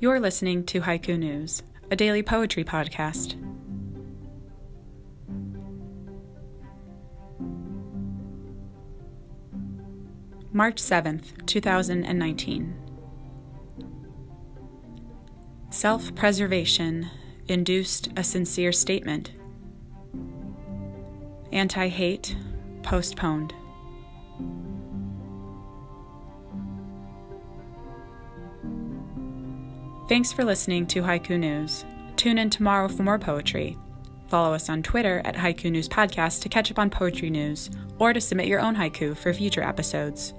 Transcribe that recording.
You're listening to Haiku News, a daily poetry podcast. March 7th, 2019. Self preservation induced a sincere statement. Anti hate postponed. Thanks for listening to Haiku News. Tune in tomorrow for more poetry. Follow us on Twitter at Haiku News Podcast to catch up on poetry news or to submit your own haiku for future episodes.